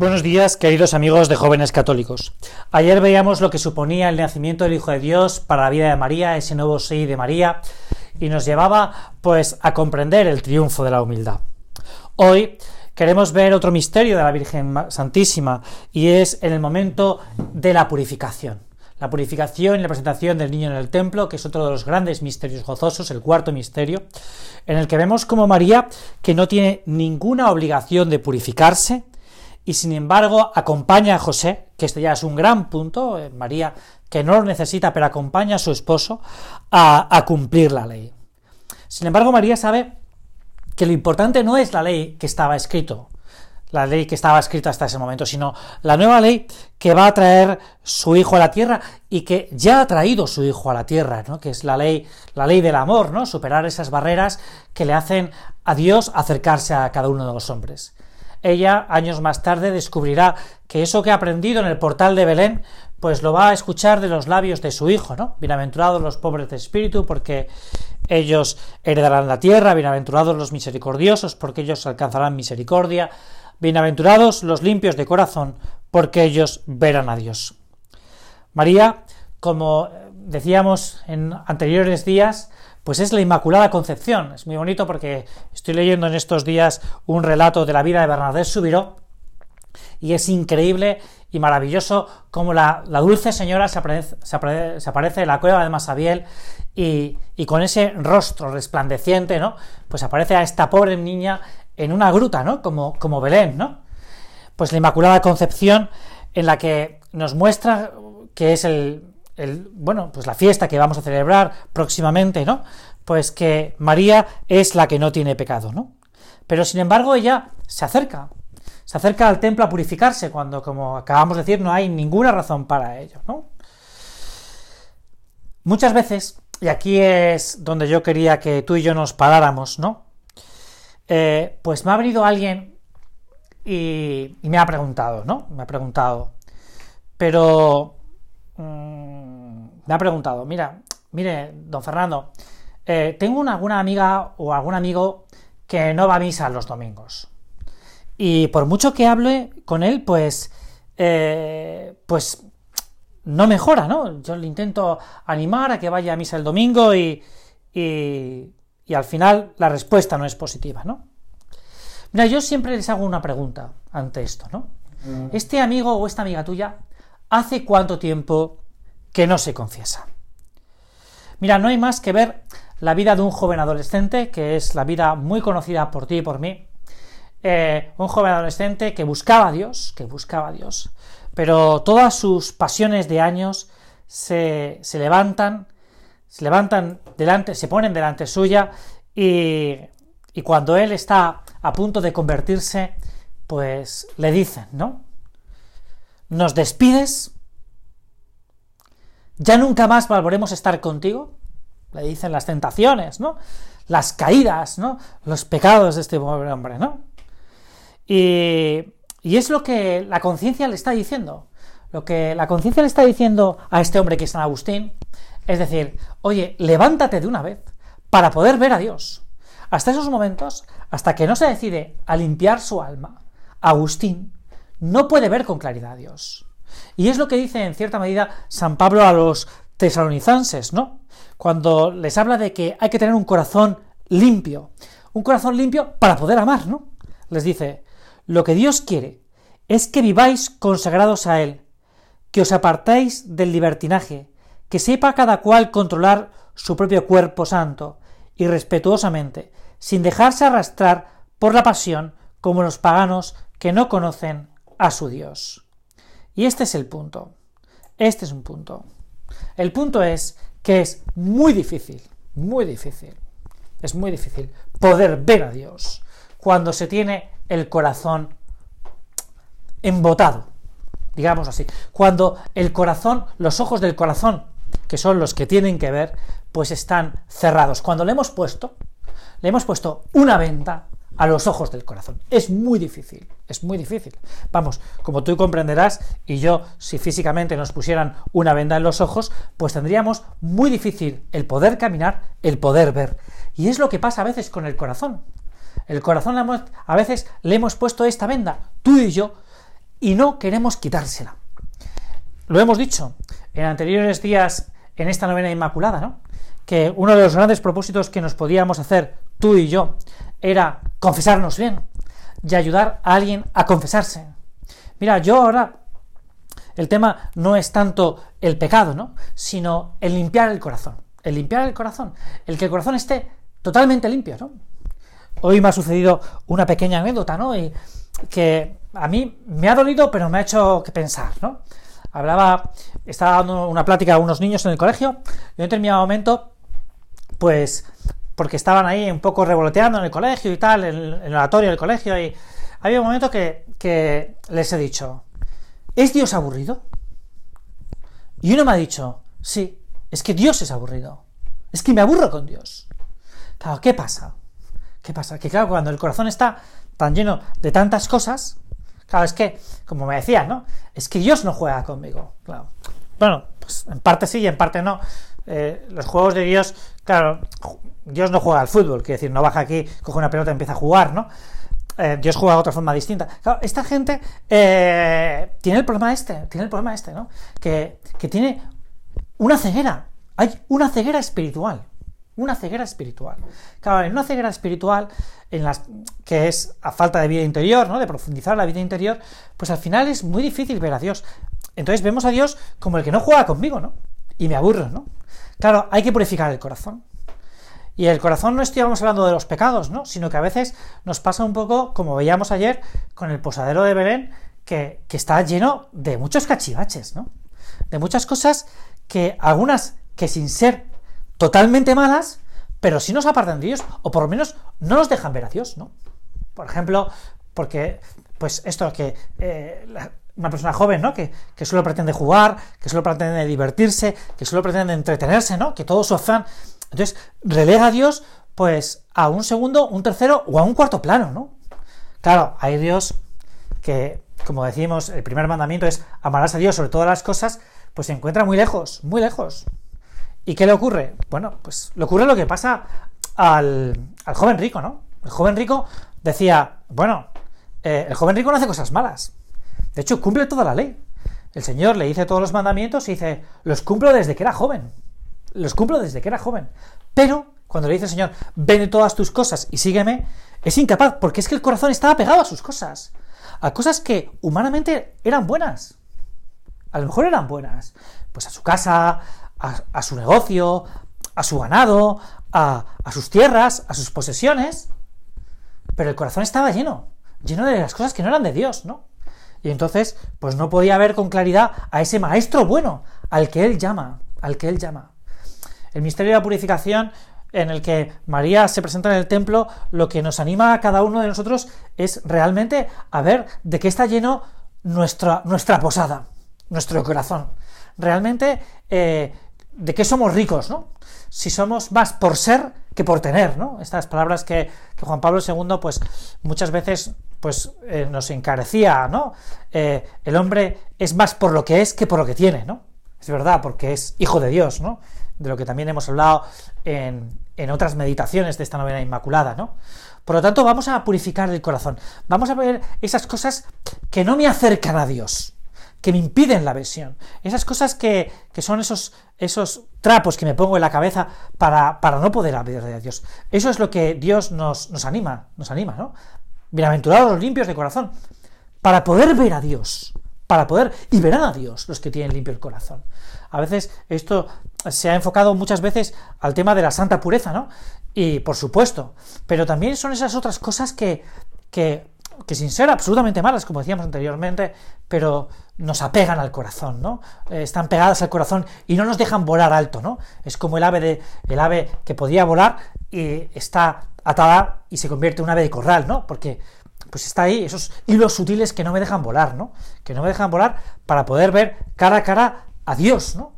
Buenos días, queridos amigos de jóvenes católicos. Ayer veíamos lo que suponía el nacimiento del Hijo de Dios para la vida de María, ese nuevo sí de María, y nos llevaba, pues, a comprender el triunfo de la humildad. Hoy queremos ver otro misterio de la Virgen Santísima, y es en el momento de la purificación. La purificación y la presentación del niño en el templo, que es otro de los grandes misterios gozosos, el cuarto misterio, en el que vemos como María, que no tiene ninguna obligación de purificarse, y sin embargo acompaña a José, que este ya es un gran punto, eh, María, que no lo necesita, pero acompaña a su esposo a, cumplir la ley. Sin embargo, María sabe que lo importante no es la ley que estaba escrito, la ley que estaba escrita hasta ese momento, sino la nueva ley que va a traer su hijo a la tierra y que ya ha traído su hijo a la tierra, ¿no? que es la ley, la ley del amor, ¿no? superar esas barreras que le hacen a Dios acercarse a cada uno de los hombres. Ella, años más tarde, descubrirá que eso que ha aprendido en el portal de Belén, pues lo va a escuchar de los labios de su hijo, ¿no? Bienaventurados los pobres de espíritu, porque ellos heredarán la tierra, bienaventurados los misericordiosos, porque ellos alcanzarán misericordia, Bienaventurados los limpios de corazón, porque ellos verán a Dios. María, como decíamos en anteriores días, pues es la Inmaculada Concepción. Es muy bonito porque estoy leyendo en estos días un relato de la vida de Bernadette Subiró y es increíble y maravilloso como la, dulce señora se aparece, se, aparece, en la cueva de Masabiel y, y, con ese rostro resplandeciente, ¿no? Pues aparece a esta pobre niña en una gruta, ¿no? Como, como Belén, ¿no? Pues la Inmaculada Concepción, en la que nos muestra que es el, bueno, pues la fiesta que vamos a celebrar próximamente, ¿no? Pues que María es la que no tiene pecado, ¿no? Pero sin embargo ella se acerca, se acerca al templo a purificarse cuando, como acabamos de decir, no hay ninguna razón para ello, ¿no? Muchas veces, y aquí es donde yo quería que tú y yo nos paráramos, ¿no? Eh, pues me ha venido alguien y, me ha preguntado, ¿no? Me ha preguntado, pero mm, me ha preguntado, mira, mire, don Fernando, eh, tengo una, alguna amiga o algún amigo que no va a misa los domingos. Y por mucho que hable con él, pues, eh, pues no mejora, ¿no? Yo le intento animar a que vaya a misa el domingo y, y al final la respuesta no es positiva, ¿no? Mira, yo siempre les hago una pregunta ante esto, ¿no? Este amigo o esta amiga tuya, ¿hace cuánto tiempo que no se confiesa? Mira, no hay más que ver la vida de un joven adolescente, que es la vida muy conocida por ti y por mí, eh, un joven adolescente que buscaba a Dios, que buscaba a Dios, pero todas sus pasiones de años se, se levantan se levantan delante, se ponen delante suya y, y cuando él está a punto de convertirse, pues le dicen, ¿no? ¿Nos despides? ¿Ya nunca más volveremos a estar contigo? Le dicen las tentaciones, ¿no? Las caídas, ¿no? Los pecados de este pobre hombre, ¿no? Y, y es lo que la conciencia le está diciendo. Lo que la conciencia le está diciendo a este hombre que es San Agustín es decir, oye, levántate de una vez para poder ver a Dios. Hasta esos momentos, hasta que no se decide a limpiar su alma, Agustín no puede ver con claridad a Dios. Y es lo que dice en cierta medida San Pablo a los tesalonicenses, ¿no? Cuando les habla de que hay que tener un corazón limpio, un corazón limpio para poder amar, ¿no? Les dice, lo que Dios quiere es que viváis consagrados a Él, que os apartéis del libertinaje, que sepa cada cual controlar su propio cuerpo santo y respetuosamente, sin dejarse arrastrar por la pasión como los paganos que no conocen a su Dios. Y este es el punto. Este es un punto. El punto es que es muy difícil, muy difícil, es muy difícil poder ver a Dios cuando se tiene el corazón embotado, digamos así, cuando el corazón, los ojos del corazón que son los que tienen que ver, pues están cerrados. Cuando le hemos puesto, le hemos puesto una venda a los ojos del corazón. Es muy difícil, es muy difícil. Vamos, como tú comprenderás, y yo, si físicamente nos pusieran una venda en los ojos, pues tendríamos muy difícil el poder caminar, el poder ver. Y es lo que pasa a veces con el corazón. El corazón a veces le hemos puesto esta venda, tú y yo, y no queremos quitársela. Lo hemos dicho en anteriores días en esta novena inmaculada, ¿no? Que uno de los grandes propósitos que nos podíamos hacer tú y yo era confesarnos bien y ayudar a alguien a confesarse. Mira, yo ahora el tema no es tanto el pecado, ¿no? Sino el limpiar el corazón. El limpiar el corazón. El que el corazón esté totalmente limpio, ¿no? Hoy me ha sucedido una pequeña anécdota, ¿no? Y que a mí me ha dolido, pero me ha hecho que pensar, ¿no? Hablaba, estaba dando una plática a unos niños en el colegio, y en determinado momento, pues, porque estaban ahí un poco revoloteando en el colegio y tal, en el oratorio del colegio, y había un momento que, que les he dicho, ¿es Dios aburrido? Y uno me ha dicho, sí, es que Dios es aburrido. Es que me aburro con Dios. Claro, ¿qué pasa? ¿Qué pasa? Que claro, cuando el corazón está tan lleno de tantas cosas, claro, es que, como me decían, ¿no? Es que Dios no juega conmigo. Claro. Bueno, pues en parte sí y en parte no. Eh, los juegos de Dios, claro, Dios no juega al fútbol, quiere decir, no baja aquí, coge una pelota y empieza a jugar, ¿no? Eh, Dios juega de otra forma distinta. Claro, esta gente eh, tiene el problema este, tiene el problema este, ¿no? Que, que tiene una ceguera, hay una ceguera espiritual una ceguera espiritual. Claro, en una ceguera espiritual, en las que es a falta de vida interior, ¿no? De profundizar la vida interior, pues al final es muy difícil ver a Dios. Entonces vemos a Dios como el que no juega conmigo, ¿no? Y me aburro, ¿no? Claro, hay que purificar el corazón. Y el corazón no estamos hablando de los pecados, ¿no? Sino que a veces nos pasa un poco, como veíamos ayer, con el posadero de Belén, que, está lleno de muchos cachivaches, ¿no? De muchas cosas que algunas que sin ser totalmente malas, pero sí nos apartan de Dios, o por lo menos no nos dejan ver a Dios, ¿no? Por ejemplo, porque, pues esto, que eh, una persona joven, ¿no? Que, que, solo pretende jugar, que solo pretende divertirse, que solo pretende entretenerse, ¿no? Que todo su afán. Entonces, relega a Dios, pues, a un segundo, un tercero o a un cuarto plano, ¿no? Claro, hay Dios que, como decimos, el primer mandamiento es amarás a Dios sobre todas las cosas, pues se encuentra muy lejos, muy lejos. ¿Y qué le ocurre? Bueno, pues le ocurre lo que pasa al, joven rico, ¿no? El joven rico decía, bueno, eh, el joven rico no hace cosas malas. De hecho, cumple toda la ley. El Señor le dice todos los mandamientos y dice, los cumplo desde que era joven. Los cumplo desde que era joven. Pero cuando le dice el Señor, vende todas tus cosas y sígueme, es incapaz, porque es que el corazón estaba pegado a sus cosas. A cosas que humanamente eran buenas. A lo mejor eran buenas. Pues a su casa, a, su negocio, a su ganado, a, a sus tierras, a sus posesiones, pero el corazón estaba lleno, lleno de las cosas que no eran de Dios, ¿no? Y entonces, pues no podía ver con claridad a ese maestro bueno, al que él llama, al que él llama. El misterio de la purificación en el que María se presenta en el templo, lo que nos anima a cada uno de nosotros es realmente a ver de qué está lleno nuestra, nuestra posada, nuestro corazón. Realmente eh, de qué somos ricos, ¿no? Si somos más por ser que por tener, ¿no? Estas palabras que, Juan Pablo II, pues muchas veces pues eh, nos encarecía, ¿no? Eh, el hombre es más por lo que es que por lo que tiene, ¿no? Es verdad, porque es hijo de Dios, ¿no? De lo que también hemos hablado en, en otras meditaciones de esta novena inmaculada, ¿no? Por lo tanto, vamos a purificar el corazón. Vamos a ver esas cosas que no me acercan a Dios que me impiden la visión. Esas cosas que, que son esos, esos trapos que me pongo en la cabeza para, para no poder ver a Dios. Eso es lo que Dios nos, nos anima, nos anima, ¿no? Bienaventurados los limpios de corazón, para poder ver a Dios, para poder, y verán a Dios los que tienen limpio el corazón. A veces esto se ha enfocado muchas veces al tema de la santa pureza, ¿no? Y por supuesto, pero también son esas otras cosas que, que que sin ser absolutamente malas, como decíamos anteriormente, pero nos apegan al corazón, ¿no? Eh, están pegadas al corazón y no nos dejan volar alto, ¿no? Es como el ave de el ave que podía volar y está atada y se convierte en un ave de corral, ¿no? Porque pues está ahí esos hilos sutiles que no me dejan volar, ¿no? Que no me dejan volar para poder ver cara a cara a Dios, ¿no?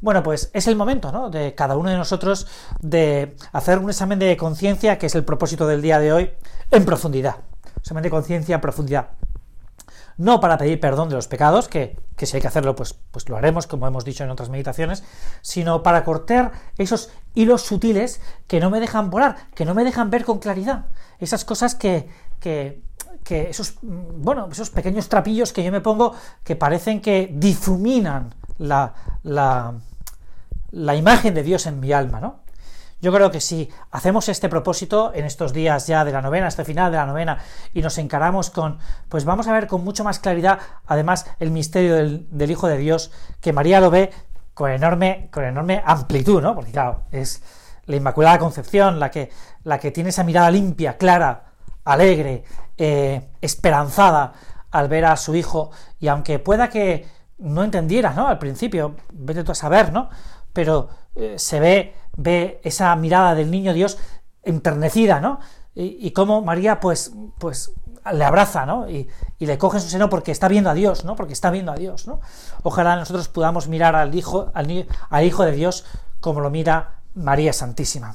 Bueno, pues es el momento, ¿no? De cada uno de nosotros de hacer un examen de conciencia, que es el propósito del día de hoy, en profundidad examen de conciencia en profundidad. No para pedir perdón de los pecados, que, si hay que hacerlo, pues, pues lo haremos, como hemos dicho en otras meditaciones, sino para cortar esos hilos sutiles que no me dejan volar, que no me dejan ver con claridad. Esas cosas que, que, que esos, bueno, esos pequeños trapillos que yo me pongo que parecen que difuminan la, la imagen de Dios en mi alma, ¿no? Yo creo que si hacemos este propósito en estos días ya de la novena, este final de la novena, y nos encaramos con, pues vamos a ver con mucho más claridad, además, el misterio del, del Hijo de Dios, que María lo ve con enorme, con enorme amplitud, ¿no? Porque claro, es la Inmaculada Concepción la que, la que tiene esa mirada limpia, clara, alegre, eh, esperanzada al ver a su hijo, y aunque pueda que no entendiera, ¿no? Al principio, vete tú a saber, ¿no? Pero eh, se ve, ve esa mirada del niño Dios enternecida, ¿no? Y, cómo María, pues, pues le abraza, ¿no? Y, le coge su seno porque está viendo a Dios, ¿no? Porque está viendo a Dios, ¿no? Ojalá nosotros podamos mirar al Hijo, al, al Hijo de Dios como lo mira María Santísima.